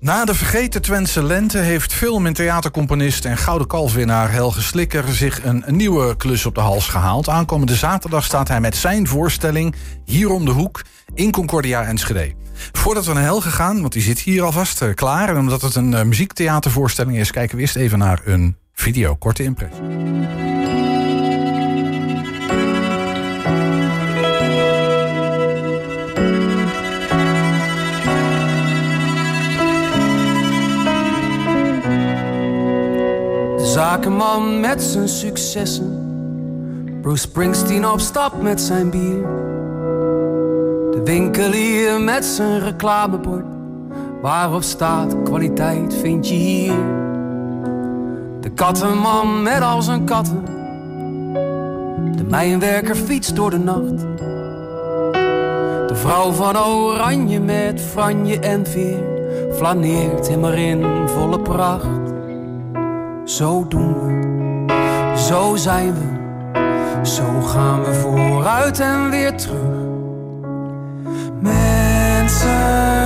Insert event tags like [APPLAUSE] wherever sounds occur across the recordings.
Na de vergeten Twentse lente heeft film- en theatercomponist en Gouden Kalfwinnaar Helge Slikker zich een, nieuwe klus op de hals gehaald. Aankomende zaterdag staat hij met zijn voorstelling hier om de hoek in Concordia Enschede. Voordat we naar Helge gaan, want die zit hier alvast uh, klaar. En omdat het een uh, muziektheatervoorstelling is, kijken we eerst even naar een video. Korte impressie. Zakenman met zijn successen. Bruce Springsteen op stap met zijn bier. De winkelier met zijn reclamebord. Waarop staat kwaliteit vind je hier. De kattenman met al zijn katten. De mijnwerker fietst door de nacht. De vrouw van oranje met franje en veer. Flaneert hem erin volle pracht. Zo doen we, zo zijn we, zo gaan we vooruit en weer terug. Mensen,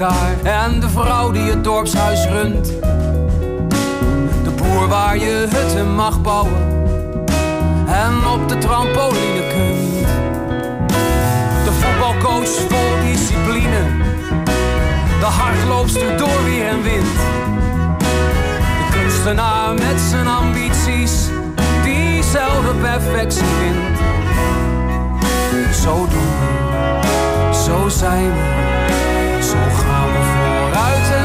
en de vrouw die het dorpshuis runt. De boer waar je hutten mag bouwen en op de trampoline kunt. De voetbalcoach vol discipline, de hardloopster door weer en wind. De kunstenaar met zijn ambities, diezelfde perfectie vindt. Zo doen we, zo zijn we vooruit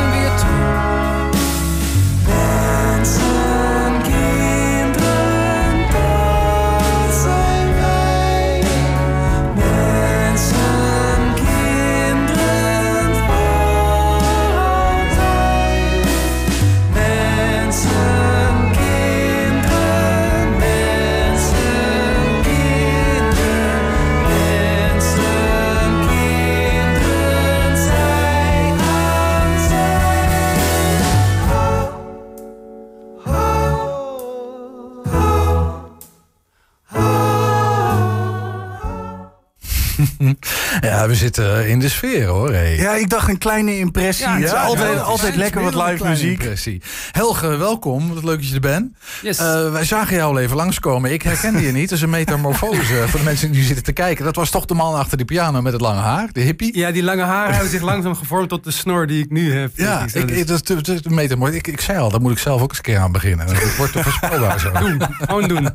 zitten in de sfeer hoor. Hey. Ja, ik dacht een kleine impressie. Ja, altijd altijd lekker wat live muziek. impressie. Helge, welkom. Wat leuk dat je er bent. Yes. Eh, wij zagen jou al even langskomen. Ik herkende je niet. Dat is een metamorfose [LAUGHS] voor de mensen die zitten te kijken. Dat was toch de man achter de piano met het lange haar, de hippie. Ja, die lange haren hebben zich langzaam gevormd tot de snor die ik nu heb. Ja, ik. ik, Dat is- te metamorfose. Ik, ik zei al, daar moet ik zelf ook eens een keer aan beginnen. Het wordt te voorspelbaar zo. doen, gewoon doen.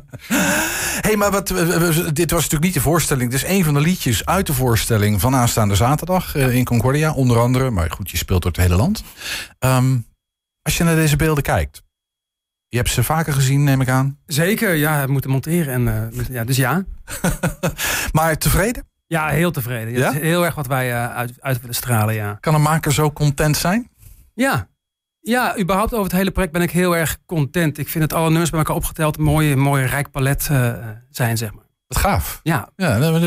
[LAUGHS] hey, maar wat, dit was natuurlijk niet de voorstelling. Het is een van de liedjes uit de voorstelling van aanstaande zaterdag eh, in Concordia. Onder andere, maar goed, je speelt door het hele land. Ehm, als je naar deze beelden kijkt. Je hebt ze vaker gezien, neem ik aan. Zeker, ja, we moeten monteren. En, eh, ja, dus ja. [LAUGHS] Maar tevreden? Ja, heel tevreden. Ja? Is heel erg wat wij eh, uit, uit willen stralen, ja. Kan een maker zo content zijn? Ja. Ja, überhaupt over het hele project ben ik heel erg content. Ik vind het alle nummers bij elkaar opgeteld een mooie, mooie rijk palet eh, zijn, zeg maar. Wat gaaf. Ja, Ja,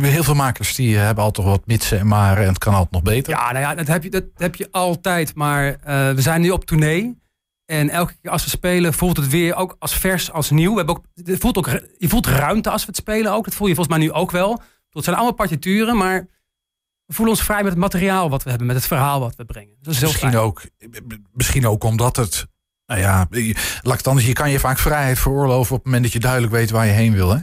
heel veel makers die hebben altijd wat mitsen en maren en het kan altijd nog beter. ja, nou ja dat, heb je, dat heb je altijd. Maar eh, we zijn nu op tournee. En elke keer als we spelen voelt het weer ook als vers, als nieuw. We hebben ook, het voelt ook, je voelt ruimte als we het spelen ook. Dat voel je volgens mij nu ook wel. Het zijn allemaal partituren, maar we voelen ons vrij met het materiaal wat we hebben. Met het verhaal wat we brengen. Dat is misschien, fijn. ook, misschien ook omdat het. Nou ja, laat ik het anders. Je kan je vaak vrijheid veroorloven op het moment dat je duidelijk weet waar je heen wil. Hè?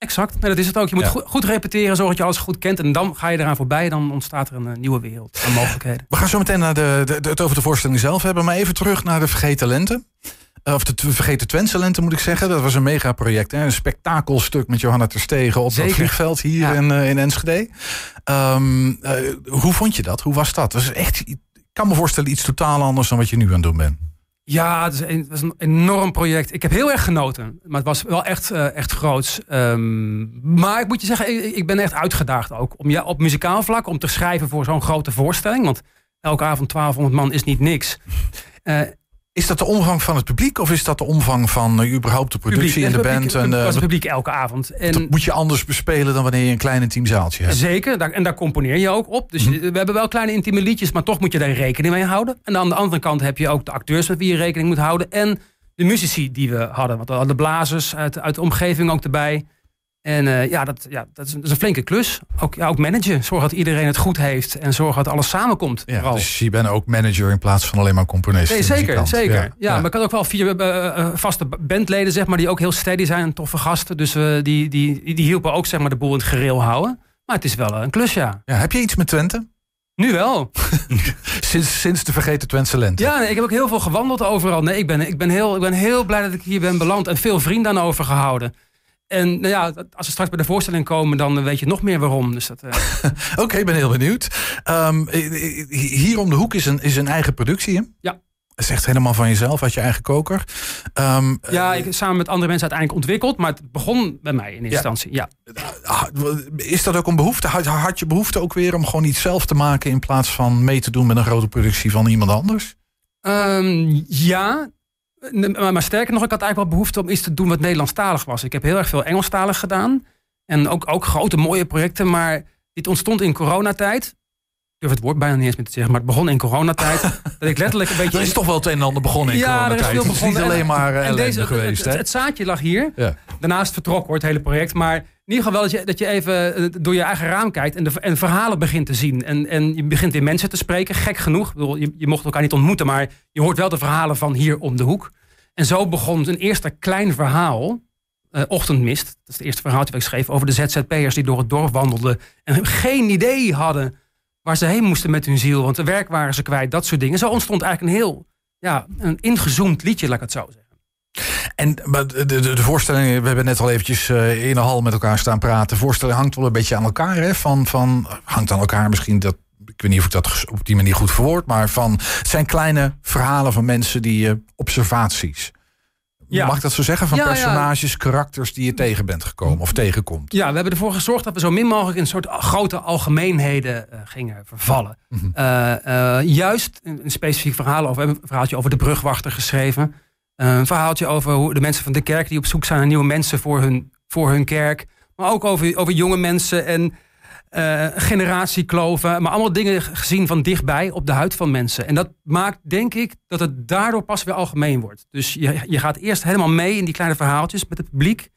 Exact, dat is het ook. Je moet Ja. goed, goed repeteren, zorg dat je alles goed kent. En dan ga je eraan voorbij. Dan ontstaat er een eh, nieuwe wereld aan mogelijkheden. We gaan zo meteen naar de, de, de- het over de voorstelling zelf hebben. Maar even terug naar de Vergeten Lente. Eh, Of de Vergeten Twentse Lente moet ik zeggen. Dat was een megaproject. Hè? Een spektakelstuk met Johanna Terstegen op dat Zeker. vliegveld hier Ja. in, eh, in Enschede. Ehm, eh, hoe vond je dat? Hoe was dat? Dat is echt, kan me voorstellen iets totaal anders dan wat je nu aan het doen bent. Ja, het is een, enorm project. Ik heb heel erg genoten. Maar het was wel echt, uh, echt groots. Um, maar ik moet je zeggen, ik, ben echt uitgedaagd ook. Om ja, op muzikaal vlak, om te schrijven voor zo'n grote voorstelling. Want elke avond 1200 man is niet niks. Uh, is dat de omvang van het publiek of is dat de omvang van uh, überhaupt de productie in de band? Het, en, uh, was het publiek elke avond. En dat moet je anders bespelen dan wanneer je een klein teamzaaltje hebt. Zeker, daar, en daar componeer je ook op. Dus mm. we hebben wel kleine intieme liedjes, maar toch moet je daar rekening mee houden. En aan de andere kant heb je ook de acteurs met wie je rekening moet houden. En de muzici die we hadden. Want we hadden de blazers uit, uit de omgeving ook erbij. En uh, ja, dat, ja, dat is, een, dat, is een, flinke klus. Ook, ja, ook managen. Zorg dat iedereen het goed heeft. En zorg dat alles samenkomt. Ja, dus je bent ook manager in plaats van alleen maar componist. Nee, zeker, zeker. Ja. ja. maar ik had ook wel vier uh, vaste bandleden, zeg maar, die ook heel steady zijn en toffe gasten. Dus die, die, die, die hielpen ook zeg maar, de boel in het gereel houden. Maar het is wel een klus, ja. ja heb je iets met Twente? Nu wel. [LAUGHS] sinds, sinds de vergeten Twentse lente. Ja, nee, ik heb ook heel veel gewandeld overal. Nee, ik ben, ik, ben heel, ik ben heel blij dat ik hier ben beland. En veel vrienden aan overgehouden. En nou ja, als we straks bij de voorstelling komen, dan weet je nog meer waarom. Dus dat, uh... [LAUGHS] Oké, ik ben heel benieuwd. Um, hier om de hoek is een, is een eigen productie, hè? Ja. Echt helemaal van jezelf, uit je eigen koker. Um, ja, ik samen met andere mensen uiteindelijk ontwikkeld. Maar het begon bij mij in eerste instantie, ja. Ah, is dat ook een behoefte? Had je behoefte ook weer om gewoon iets zelf te maken... in plaats van mee te doen met een grote productie van iemand anders? Um, ja, maar sterker nog, ik had eigenlijk wel behoefte om iets te doen wat Nederlandstalig was. Ik heb heel erg veel Engelstalig gedaan. En ook, ook grote mooie projecten. Maar dit ontstond in coronatijd. Ik durf het woord bijna niet eens meer te zeggen, maar het begon in coronatijd. [LAUGHS] dat ik letterlijk een beetje. Er is toch wel het een en ander begonnen in ja, coronatijd. Er is, veel het is niet alleen maar uh, deze, geweest. Het, het, zaadje lag hier. Ja. Daarnaast vertrok hoor, het hele project. Maar in ieder geval dat je, dat je even eh, door je eigen raam kijkt en, de, en verhalen begint te zien. En, en je begint weer mensen te spreken. Gek genoeg. Je, je mocht elkaar niet ontmoeten, maar je hoort wel de verhalen van hier om de hoek. En zo begon een eerste klein verhaal. Uh, Ochtendmist, dat is het eerste verhaaltje dat ik schreef over de ZZP'ers die door het dorp wandelden. En geen idee hadden waar ze heen moesten met hun ziel. Want de werk waren ze kwijt, dat soort dingen. Zo ontstond eigenlijk een heel ja, een ingezoomd liedje, laat ik het zo zeggen. En de, de, de, voorstelling, we hebben net al eventjes uh, in de hal met elkaar staan praten. De voorstelling hangt wel een beetje aan elkaar. Hè? Van, van, hangt aan elkaar misschien dat ik weet niet of ik dat op die manier goed verwoord, maar van het zijn kleine verhalen van mensen die je observaties. Ja. Mag ik dat zo zeggen? Van personages, karakters die je tegen bent gekomen of tegenkomt. Ja, we hebben ervoor gezorgd dat we zo min mogelijk in een soort grote algemeenheden uh, gingen vervallen. Mhm. uh, uh, juist een, een, specifiek verhaal over een verhaaltje over de brugwachter geschreven. Een verhaaltje over hoe de mensen van de kerk die op zoek zijn naar nieuwe mensen voor hun, voor hun kerk. Maar ook over, over jonge mensen en uh, generatiekloven, maar allemaal dingen gezien van dichtbij op de huid van mensen. En dat maakt, denk ik, dat het daardoor pas weer algemeen wordt. Dus je, je gaat eerst helemaal mee in die kleine verhaaltjes met het publiek.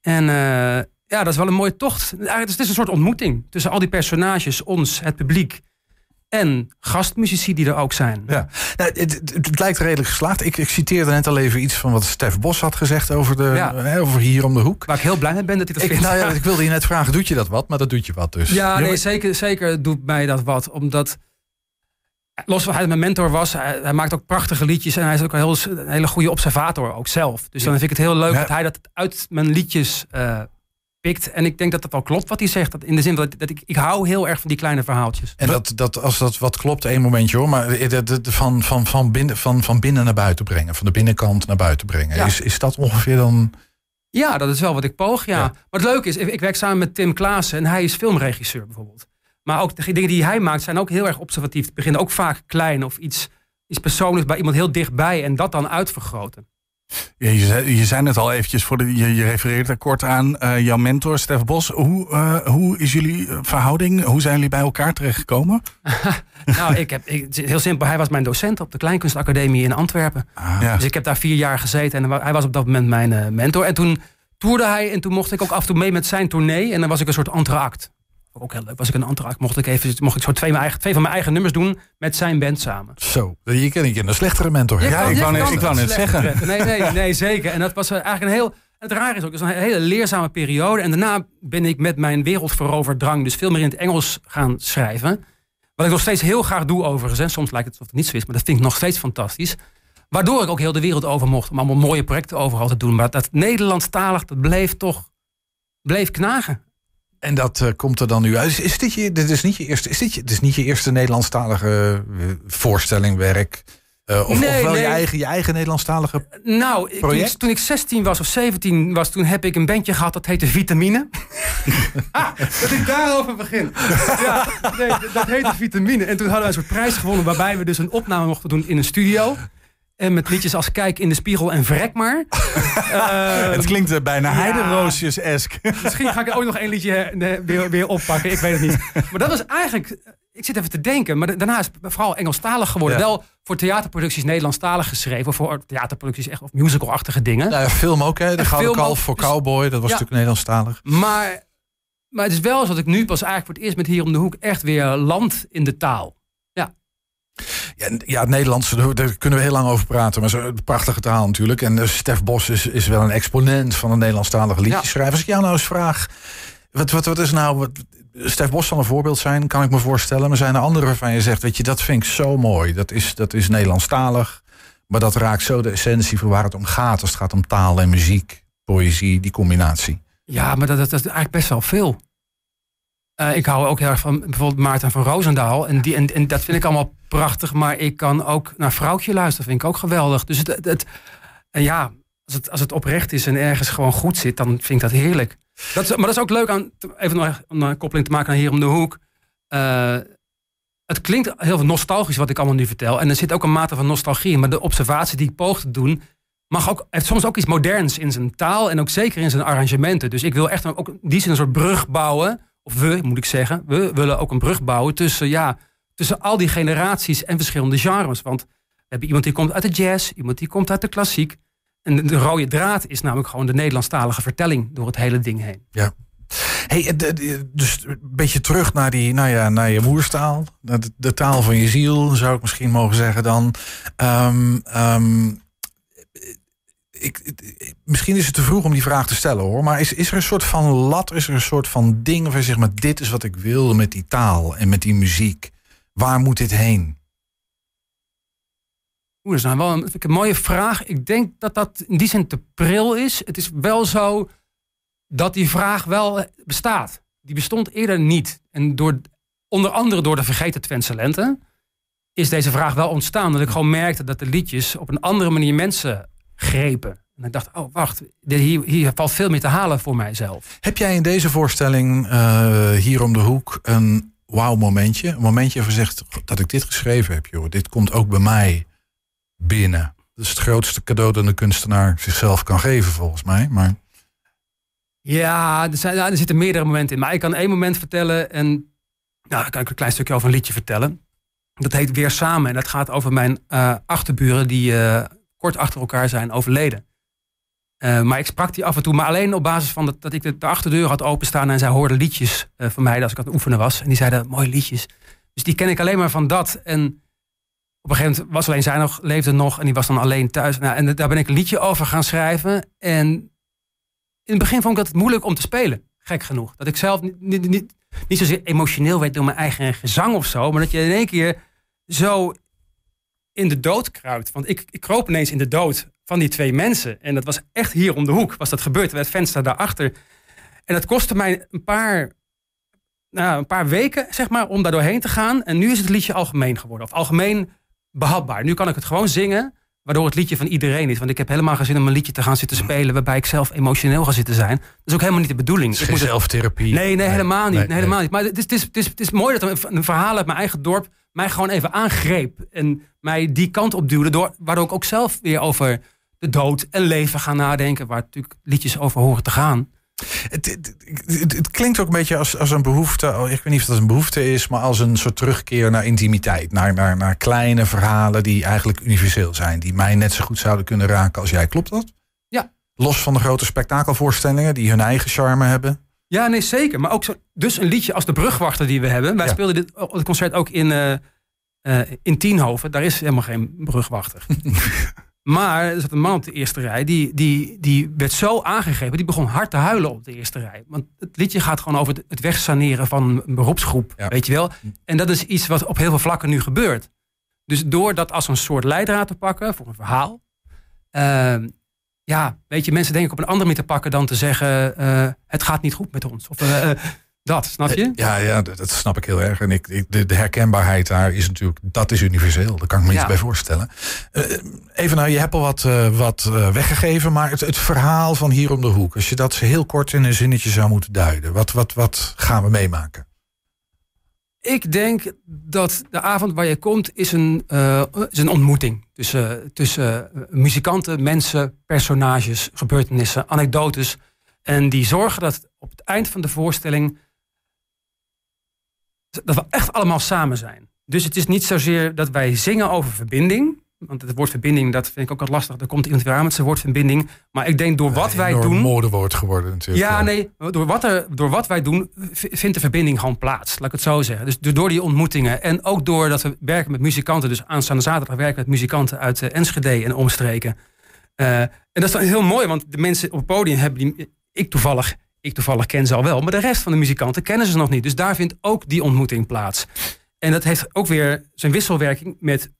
En uh, ja, dat is wel een mooie tocht. Het is een soort ontmoeting tussen al die personages, ons, het publiek en gastmuzici die er ook zijn. Ja. Nou, het, het, lijkt redelijk geslaagd. Ik, ik, citeerde net al even iets van wat Stef Bos had gezegd over, de, hè, over hier om de hoek. Waar ik heel blij mee ben dat hij dat ik, vindt. Nou ja, ik wilde je net vragen, doet je dat wat? Maar dat doet je wat dus. Ja, nee, zeker, zeker doet mij dat wat. Omdat, los van hij mijn mentor was, hij, hij, maakt ook prachtige liedjes. En hij is ook een, heel, een hele goede observator ook zelf. Dus dan vind ik het heel leuk dat hij dat uit mijn liedjes... Uh, en ik denk dat dat wel klopt wat hij zegt. Dat in de zin dat, dat ik, ik hou heel erg van die kleine verhaaltjes. En dat, dat, als dat wat klopt, één momentje hoor. Maar van, van, van, binnen, van, van binnen naar buiten brengen. Van de binnenkant naar buiten brengen. Is, is dat ongeveer dan... Ja, dat is wel wat ik poog, ja. Maar het leuke is, ik werk samen met Tim Klaassen. En hij is filmregisseur bijvoorbeeld. Maar ook de dingen die hij maakt zijn ook heel erg observatief. Het begint ook vaak klein of iets, iets persoonlijks bij iemand heel dichtbij. En dat dan uitvergroten. Ja, je, zei, je zei net al eventjes, voor de, je, je refereerde er kort aan uh, jouw mentor Stef Bos. Hoe, uh, hoe is jullie verhouding? Hoe zijn jullie bij elkaar terechtgekomen? [LAUGHS] nou, ik heb, ik, heel simpel, hij was mijn docent op de Kleinkunstacademie in Antwerpen. Ah, ja. Dus ik heb daar vier jaar gezeten en hij was op dat moment mijn uh, mentor. En toen toerde hij en toen mocht ik ook af en toe mee met zijn tournee. En dan was ik een soort entraact ook heel leuk. Was ik een antraak, mocht ik even mocht ik zo twee, mijn eigen, twee van mijn eigen nummers doen met zijn band samen. Zo, je ken ik een slechtere mentor. Ja, ik wou, net, ik wou net zeggen. Nee, nee, nee, zeker. En dat was eh, eigenlijk een heel. Het raar is ook, het is een hele leerzame periode. En daarna ben ik met mijn wereldveroverdrang dus veel meer in het Engels gaan schrijven. Wat ik nog steeds heel graag doe overigens. En soms lijkt het alsof het niet zo is, maar dat vind ik nog steeds fantastisch. Waardoor ik ook heel de wereld over mocht om allemaal mooie projecten overal te doen. Maar dat Nederlandstalig, dat bleef toch bleef knagen En dat uh, komt er dan nu uit. Is, is, dit je, dit is niet je eerste, is dit, je, dit is niet je eerste Nederlandstalige voorstelling, werk? Uh, of, nee, wel nee. je eigen, je eigen Nederlandstalige Nou, ik, toen, project? ik, toen ik 16 was of 17 was, toen heb ik een bandje gehad dat heette Vitamine. [LAUGHS] ah, dat ik daarover begin. ja, nee, dat heette Vitamine. En toen hadden we een soort prijs gewonnen waarbij we dus een opname mochten doen in een studio. En met liedjes als Kijk in de spiegel en Vrek maar. [LAUGHS] Eh, Het klinkt eh, bijna ja. heideroosjes-esk. Misschien ga ik er ook nog één liedje eh, weer, weer oppakken. Ik weet het niet. Maar dat was eigenlijk... Ik zit even te denken. Maar daarna is het vooral Engelstalig geworden. Ja. Wel voor theaterproducties Nederlandstalig geschreven. Voor theaterproducties echt of musicalachtige dingen. Nou ja, film ook, hè? De En Gouden Kalf voor Dus- Cowboy. Dat was natuurlijk Nederlandstalig. Maar, maar het is wel zo dat ik nu pas eigenlijk voor het eerst met hier om de hoek echt weer land in de taal. Ja, ja, het Nederlands, daar kunnen we heel lang over praten. Maar zo, een prachtige taal natuurlijk. En eh, Stef Bos is, is wel een exponent van een Nederlandstalige liedjeschrijver. Als ik jou nou eens vraag... Wat, wat, wat is nou... Wat, Stef Bos zal een voorbeeld zijn, kan ik me voorstellen. Maar zijn er andere waarvan je zegt... Weet je, dat vind ik zo mooi. Dat is, dat is Nederlandstalig. Maar dat raakt zo de essentie van waar het om gaat. Als het gaat om taal en muziek, poëzie, die combinatie. Ja, maar dat, dat, dat is eigenlijk best wel veel. Eh, ik hou ook heel erg van bijvoorbeeld Maarten van Roosendaal. En, die, en, en dat vind ik allemaal prachtig. Maar ik kan ook naar Vrouwtje luisteren. vind ik ook geweldig. Dus het, het, en ja, als het, als het oprecht is en ergens gewoon goed zit, dan vind ik dat heerlijk. Dat is, maar dat is ook leuk aan, even nog een koppeling te maken naar hier om de hoek. Eh, het klinkt heel nostalgisch wat ik allemaal nu vertel. En er zit ook een mate van nostalgie in. Maar de observatie die ik poog te doen, mag ook, heeft soms ook iets moderns in zijn taal. En ook zeker in zijn arrangementen. Dus ik wil echt ook in die zin een soort brug bouwen. Of we, moet ik zeggen. We willen ook een brug bouwen tussen, ja, tussen al die generaties en verschillende genres. Want we hebben iemand die komt uit de jazz, iemand die komt uit de klassiek. En de rode draad is namelijk gewoon de Nederlandstalige vertelling door het hele ding heen. Hey, eh, dus een beetje terug naar, die, nou ja, naar je moerstaal. De, de taal van je ziel, zou ik misschien mogen zeggen dan. Ehm, ehm, misschien is het te vroeg om die vraag te stellen hoor. Maar is, is er een soort van lat, is er een soort van ding waar je zegt... maar dit is wat ik wil met die taal en met die muziek. Waar moet dit heen? Oeh, dat is nou wel een, mooie vraag. Ik denk dat dat in die zin te pril is. Het is wel zo dat die vraag wel bestaat. Die bestond eerder niet. En door, onder andere door de vergeten Twentse lente is deze vraag wel ontstaan. Dat ik gewoon merkte dat de liedjes op een andere manier mensen grepen. En ik dacht, oh wacht, hier, hier valt veel meer te halen voor mijzelf. Heb jij in deze voorstelling eh, hier om de hoek een wauw momentje? Een momentje je zegt dat ik dit geschreven heb, joh. Dit komt ook bij mij binnen. Dat is het grootste cadeau dat een kunstenaar zichzelf kan geven, volgens mij. Maar Ja, er, zijn, er zitten meerdere momenten in. Maar ik kan één moment vertellen. En nou, dan kan ik een klein stukje over een liedje vertellen. Dat heet Weer Samen. En dat gaat over mijn eh, achterburen die eh, kort achter elkaar zijn overleden. Eh, maar ik sprak die af en toe. Maar alleen op basis van dat, dat ik de, de achterdeur had openstaan. En zij hoorden liedjes eh, van mij als ik aan het oefenen was. En die zeiden, mooie liedjes. Dus die ken ik alleen maar van dat. En op een gegeven moment was alleen zij nog, leefde nog. En die was dan alleen thuis. Nou, en daar ben ik een liedje over gaan schrijven. En in het begin vond ik dat moeilijk om te spelen. Gek genoeg. Dat ik zelf niet, niet, niet, niet zozeer emotioneel werd door mijn eigen gezang of zo. Maar dat je in één keer zo in de dood kruipt. Want ik, ik kroop ineens in de dood van die twee mensen. En dat was echt hier om de hoek. Was dat gebeurd. Bij het venster daarachter. En dat kostte mij een paar, nou, een paar weken, zeg maar, om daar doorheen te gaan. En nu is het liedje algemeen geworden. Of algemeen behapbaar. Nu kan ik het gewoon zingen. Waardoor het liedje van iedereen is. Want ik heb helemaal geen zin om een liedje te gaan zitten spelen. waarbij ik zelf emotioneel ga zitten zijn. Dat is ook helemaal niet de bedoeling. het is Ik moet zelftherapie. Nee, nee, helemaal niet. nee, nee, helemaal niet. Maar het is, het, is, het, is, het is mooi dat een verhaal uit mijn eigen dorp mij gewoon even aangreep. En mij die kant op duwde. Door, waardoor ik ook zelf weer over de dood en leven ga nadenken. Waar natuurlijk liedjes over horen te gaan. Het, het, het- het klinkt ook een beetje als, als een behoefte. oh, Ik weet niet of dat een behoefte is, maar als een soort terugkeer naar intimiteit. Naar, naar, naar kleine verhalen die eigenlijk universeel zijn. Die mij net zo goed zouden kunnen raken als jij. Klopt dat? Ja. Los van de grote spektakelvoorstellingen die hun eigen charme hebben. Ja, nee, zeker. Maar ook zo, dus een liedje als De Brugwachter die we hebben. Wij Ja. speelden dit het concert ook in, eh eh, in Tienhoven. Daar is helemaal geen brugwachter. [LAUGHS] maar er zat een man op de eerste rij. Die, die, die werd zo aangegrepen. Die begon hard te huilen op de eerste rij. Want het liedje gaat gewoon over het- het wegsaneren van een beroepsgroep. Ja. Weet je wel? En dat is iets wat op heel veel vlakken nu gebeurt. Dus door dat als een soort leidraad te pakken voor een verhaal. ehm, ja, weet je, mensen denken op een andere manier te pakken dan te zeggen: eh, het gaat niet goed met ons. Of, eh, eh, Dat, snap je? Ja, ja dat, dat snap ik heel erg. En ik, ik, de, de herkenbaarheid daar is natuurlijk, dat is universeel. Daar kan ik me Ja. iets bij voorstellen. Even nou, je hebt al wat, wat weggegeven, maar het, het verhaal van hier om de hoek. Als je dat heel kort in een zinnetje zou moeten duiden. Wat, wat, wat gaan we meemaken? Ik denk dat de avond waar je komt is een, eh, is een ontmoeting. Tussen, tussen eh, muzikanten, mensen, personages, gebeurtenissen, anekdotes. En die zorgen dat op het eind van de voorstelling... dat we echt allemaal samen zijn. Dus het is niet zozeer dat wij zingen over verbinding. Want het woord verbinding, dat vind ik ook wat lastig. Er komt iemand weer aan met zijn woord verbinding. Maar ik denk door wat wij doen... modewoord geworden natuurlijk. Ja, nee, door wat, er, door wat wij doen vindt de verbinding gewoon plaats. Laat ik het zo zeggen. Dus door die ontmoetingen en ook doordat we werken met muzikanten. Dus aanstaande zaterdag werken we met muzikanten uit eh, Enschede en omstreken. Eh, en dat is dan heel mooi, want de mensen op het podium hebben die... Ik toevallig, ik toevallig ken ze al wel, maar de rest van de muzikanten kennen ze nog niet. Dus daar vindt ook die ontmoeting plaats. En dat heeft ook weer zijn wisselwerking met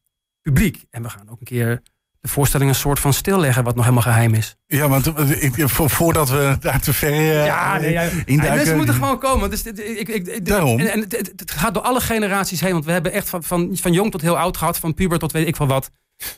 publiek. En we gaan ook een keer de voorstelling een soort van stilleggen, wat nog helemaal geheim is. Ja, want ik, voordat we daar te ver eh, Ja, nee, ja. induiken... Ja, mensen moeten gewoon komen. Dus, dit- ik, Daarom. En, en het, gaat door alle generaties heen. Want we hebben echt van, van, van jong tot heel oud gehad. Van puber tot weet ik wel wat.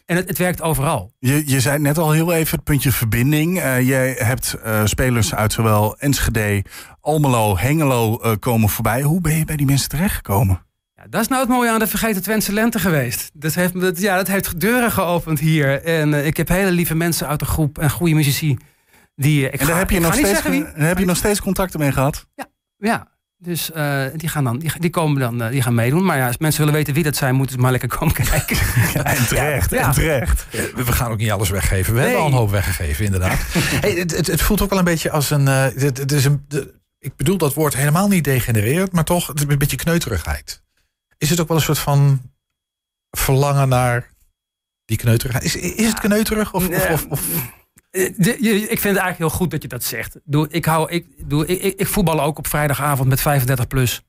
En het, het werkt overal. Je, je zei net al heel even het puntje verbinding. Eh, jij hebt eh, spelers uit zowel Enschede, Almelo, Hengelo komen voorbij. Hoe ben je bij die mensen terechtgekomen? Ja, dat is nou het mooie aan de Vergeten Twentse Lente geweest. Dat heeft, dat, ja, dat heeft deuren geopend hier. En eh, ik heb hele lieve mensen uit de groep en goede muzici. Die, eh, ik En daar ga- heb je, nog steeds, zeggen wie. daar heb je nog steeds contacten mee gehad? Ja, dus eh, die, gaan dan, die, die komen dan die gaan meedoen. Maar ja, als mensen willen weten wie dat zijn, moeten ze maar lekker komen [LAUGHS] kijken. Ja, en terecht, Ja. en terecht. We gaan ook niet alles weggeven. We Nee. hebben al een hoop weggegeven, inderdaad. [LAUGHS] hey, het, het, het voelt ook wel een beetje als een. eh, het, het is een de- ik bedoel dat woord helemaal niet degenereerd, maar toch het is een beetje kneuterigheid. Is het ook wel een soort van verlangen naar die kneuterigheid? Is, is het kneuterig? Of, of, of, of- de- je- ik vind het eigenlijk heel goed dat je dat zegt. Doe, ik, hou, ik, doe, ik, ik, voetbal ook op vrijdagavond met 35 plus.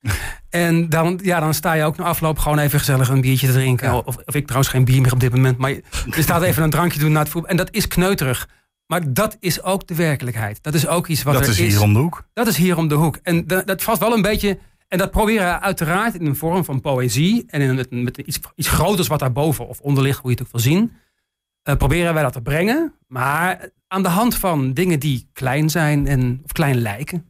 [LAUGHS] en dan, ja, dan sta je ook na afloop gewoon even gezellig een biertje te drinken. Ja. Of, of ik trouwens geen bier meer op dit moment. Maar je, je staat even een drankje doen na het voetbal. En dat is kneuterig. Maar dat is ook de werkelijkheid. Dat is ook iets wat Dat er is hier om de hoek. Dat is hier om de hoek. En dat, dat valt wel een beetje. En dat proberen we uiteraard in een vorm van poëzie. En in, met, met iets, iets groters wat daarboven of onder ligt, hoe je het ook wil zien. eh, proberen wij dat te brengen. Maar aan de hand van dingen die klein zijn en, of klein lijken.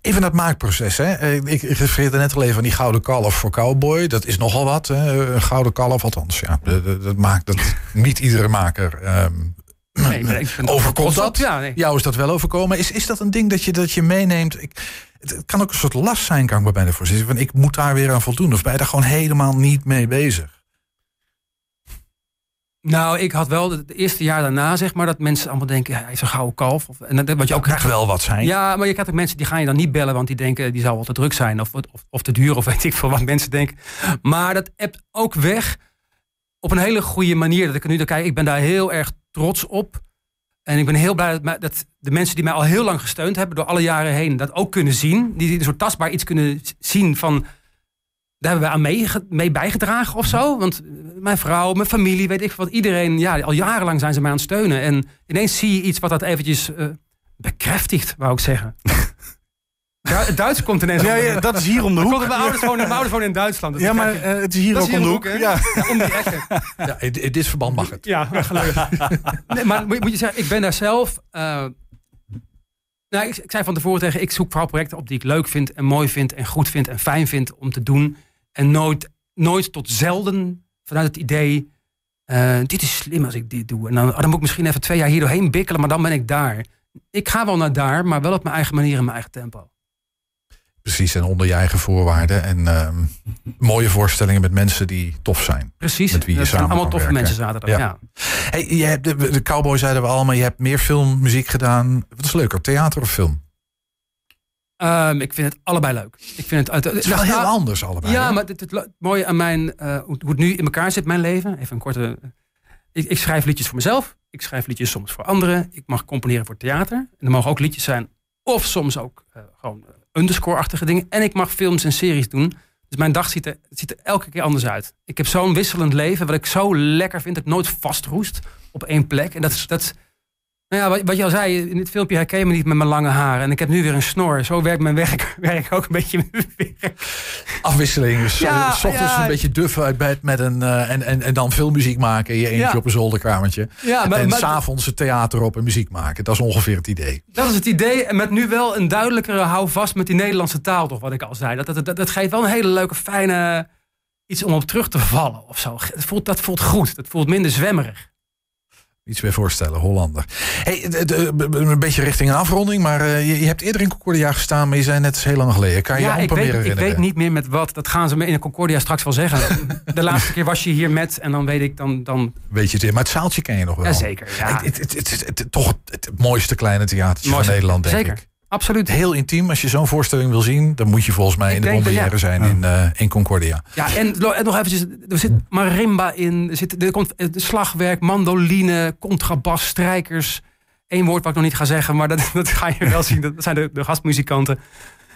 Even dat maakproces. Hè. Eh, Ik, refereerde net al even aan die gouden kalf voor cowboy. Dat is nogal wat. Hè. Een gouden kalf, althans. Ja, dat, maakt dat [LAUGHS] niet iedere maker. ehm, Nee, er [CLEARS THROAT] Overkomt dat? Ja, nee. jou is dat wel overkomen. Is, is dat een ding dat je, dat je meeneemt? Ik, het, het kan ook een soort last zijn, kan ik me bijna voorzien. Van ik moet daar weer aan voldoen. Of ben je daar gewoon helemaal niet mee bezig? Nou, ik had wel het eerste jaar daarna, zeg maar, dat mensen allemaal denken: ja, hij is een gouden kalf. Of, en dat, wat je ook Mag wel wat zijn. Ja, maar je krijgt ook mensen die gaan je dan niet bellen, want die denken die zou wel te druk zijn of, of, of te duur of [LAUGHS] weet ik veel wat mensen denken. Maar dat appt ook weg op een hele goede manier. Dat ik nu naar kijk, ik ben daar heel erg trots op. En ik ben heel blij dat, de mensen die mij al heel lang gesteund hebben door alle jaren heen dat ook kunnen zien. Die, een soort tastbaar iets kunnen zien van. Daar hebben we aan mee, mee bijgedragen of zo. Want eh, mijn vrouw, mijn familie, weet ik wat. Iedereen, ja, al jarenlang zijn ze mij aan het steunen. En ineens zie je iets wat dat eventjes eh, bekräftigt, wou ik zeggen. Du- Het Duits komt ineens. Ja, ja, dat is hier om de Komt, hoek. mijn, ouders wonen, mijn ouders wonen in Duitsland. dus Ja, maar eh, het is hier dat ook is om de hoek. Ja. Ja, om die echte. Ja, in, in dit verband mag het. [LAUGHS] Ja, gelukkig. nee, maar moet, je zeggen, ik ben daar zelf. nou, ik, ik zei van tevoren tegen, ik zoek vooral projecten op die ik leuk vind en mooi vind en goed vind en fijn vind om te doen. En nooit, nooit tot zelden vanuit het idee, eh, dit is slim als ik dit doe. En dan, oh, dan moet ik misschien even twee jaar hier doorheen bikkelen, maar dan ben ik daar. Ik ga wel naar daar, maar wel op mijn eigen manier en mijn eigen tempo. Precies, en onder je eigen voorwaarden. En ehm, mooie voorstellingen met mensen die tof zijn. Precies, Met wie je dat samen allemaal toffe werken. mensen zaterdag. Ja. Ja. Hey, je hebt de, de cowboy zeiden we allemaal. Je hebt meer film, muziek gedaan. Wat is leuker, theater of film? Ehm, ik vind het allebei leuk. Ik vind het, uit- Het is wel Nou, heel nou, anders allebei. Ja, hè? maar het, het, het mooie aan mijn, eh, hoe het nu in elkaar zit, mijn leven. Even een korte. Ik, ik schrijf liedjes voor mezelf. Ik schrijf liedjes soms voor anderen. Ik mag componeren voor theater. En er mogen ook liedjes zijn. Of soms ook eh, gewoon eh, underscore-achtige dingen. En ik mag films en series doen. Dus mijn dag ziet er, ziet elke keer anders uit. Ik heb zo'n wisselend leven. Wat ik zo lekker vind. Dat ik nooit vastroest op één plek. En dat, is- dat, Nou ja, wat, wat je al zei, in het filmpje herken je me niet met mijn lange haren. En ik heb nu weer een snor. Zo werkt mijn werk, [LAUGHS] werk ook een beetje. Afwisseling. Dus Ja, eh, s ochtends ja. een beetje duffen uit bed met een, eh, en, en, en dan veel muziek maken in je eentje Ja. op een zolderkamertje. Ja, maar, en maar s'avonds het theater op en muziek maken. Dat is ongeveer het idee. dat is het idee. En met nu wel een duidelijkere houvast met die Nederlandse taal, toch, wat ik al zei. Dat, dat, dat, dat geeft wel een hele leuke, fijne iets om op terug te vallen of zo. Voelt, dat voelt goed. Dat voelt minder zwemmerig. Iets weer voorstellen, Hollander. Hey, de- een beetje richting een afronding, maar eh, je, je hebt eerder in Concordia gestaan, maar je zei net heel lang geleden. Kan je je ja, ik amper meer weet, ik weet niet meer met wat. Dat gaan ze me in de Concordia straks wel zeggen. De laatste keer was je hier met en dan weet ik dan... dan Weet je het weer, maar het zaaltje ken je nog wel. Jazeker, ja. Het, het, het, toch het, mooiste kleine theatertje van Nederland, denk zeker. ik. Absoluut. Heel intiem. Als je zo'n voorstelling wil zien, dan moet je volgens mij Ik in de ja. zijn in, eh, in Concordia. Ja, en, nog eventjes, er zit marimba in, er, zit, er komt eh, slagwerk, mandoline, contrabas, strijkers. Eén woord wat ik nog niet ga zeggen, maar dat, [LAUGHS] dat ga je wel zien. Dat zijn de, de gastmuzikanten.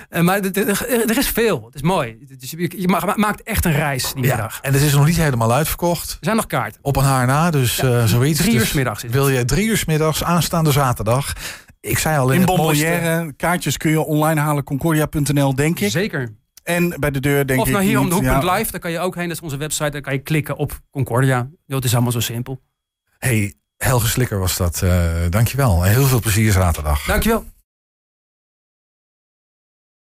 Eh, maar er- is veel. Het is mooi. Dus je, je ma- maakt echt een reis die Ja, middag. en het is nog niet helemaal uitverkocht. Er zijn nog kaarten. Op een haar na, dus eh, zoiets. drie uur Dus 's middags. Wil je drie uur 's middags, aanstaande zaterdag. Ik zei al in, mooiste- Bombardière, kaartjes kun je online halen, concordia.nl denk ik. Zeker. En bij de deur denk Of ik naar hier om de niet, hoek ja. live, daar kan je ook heen. Dat is onze website. Daar kan je klikken op Concordia. Het is allemaal zo simpel. Hey, Helge Slikker was dat. eh dankjewel. En heel veel plezier zaterdag. Dankjewel.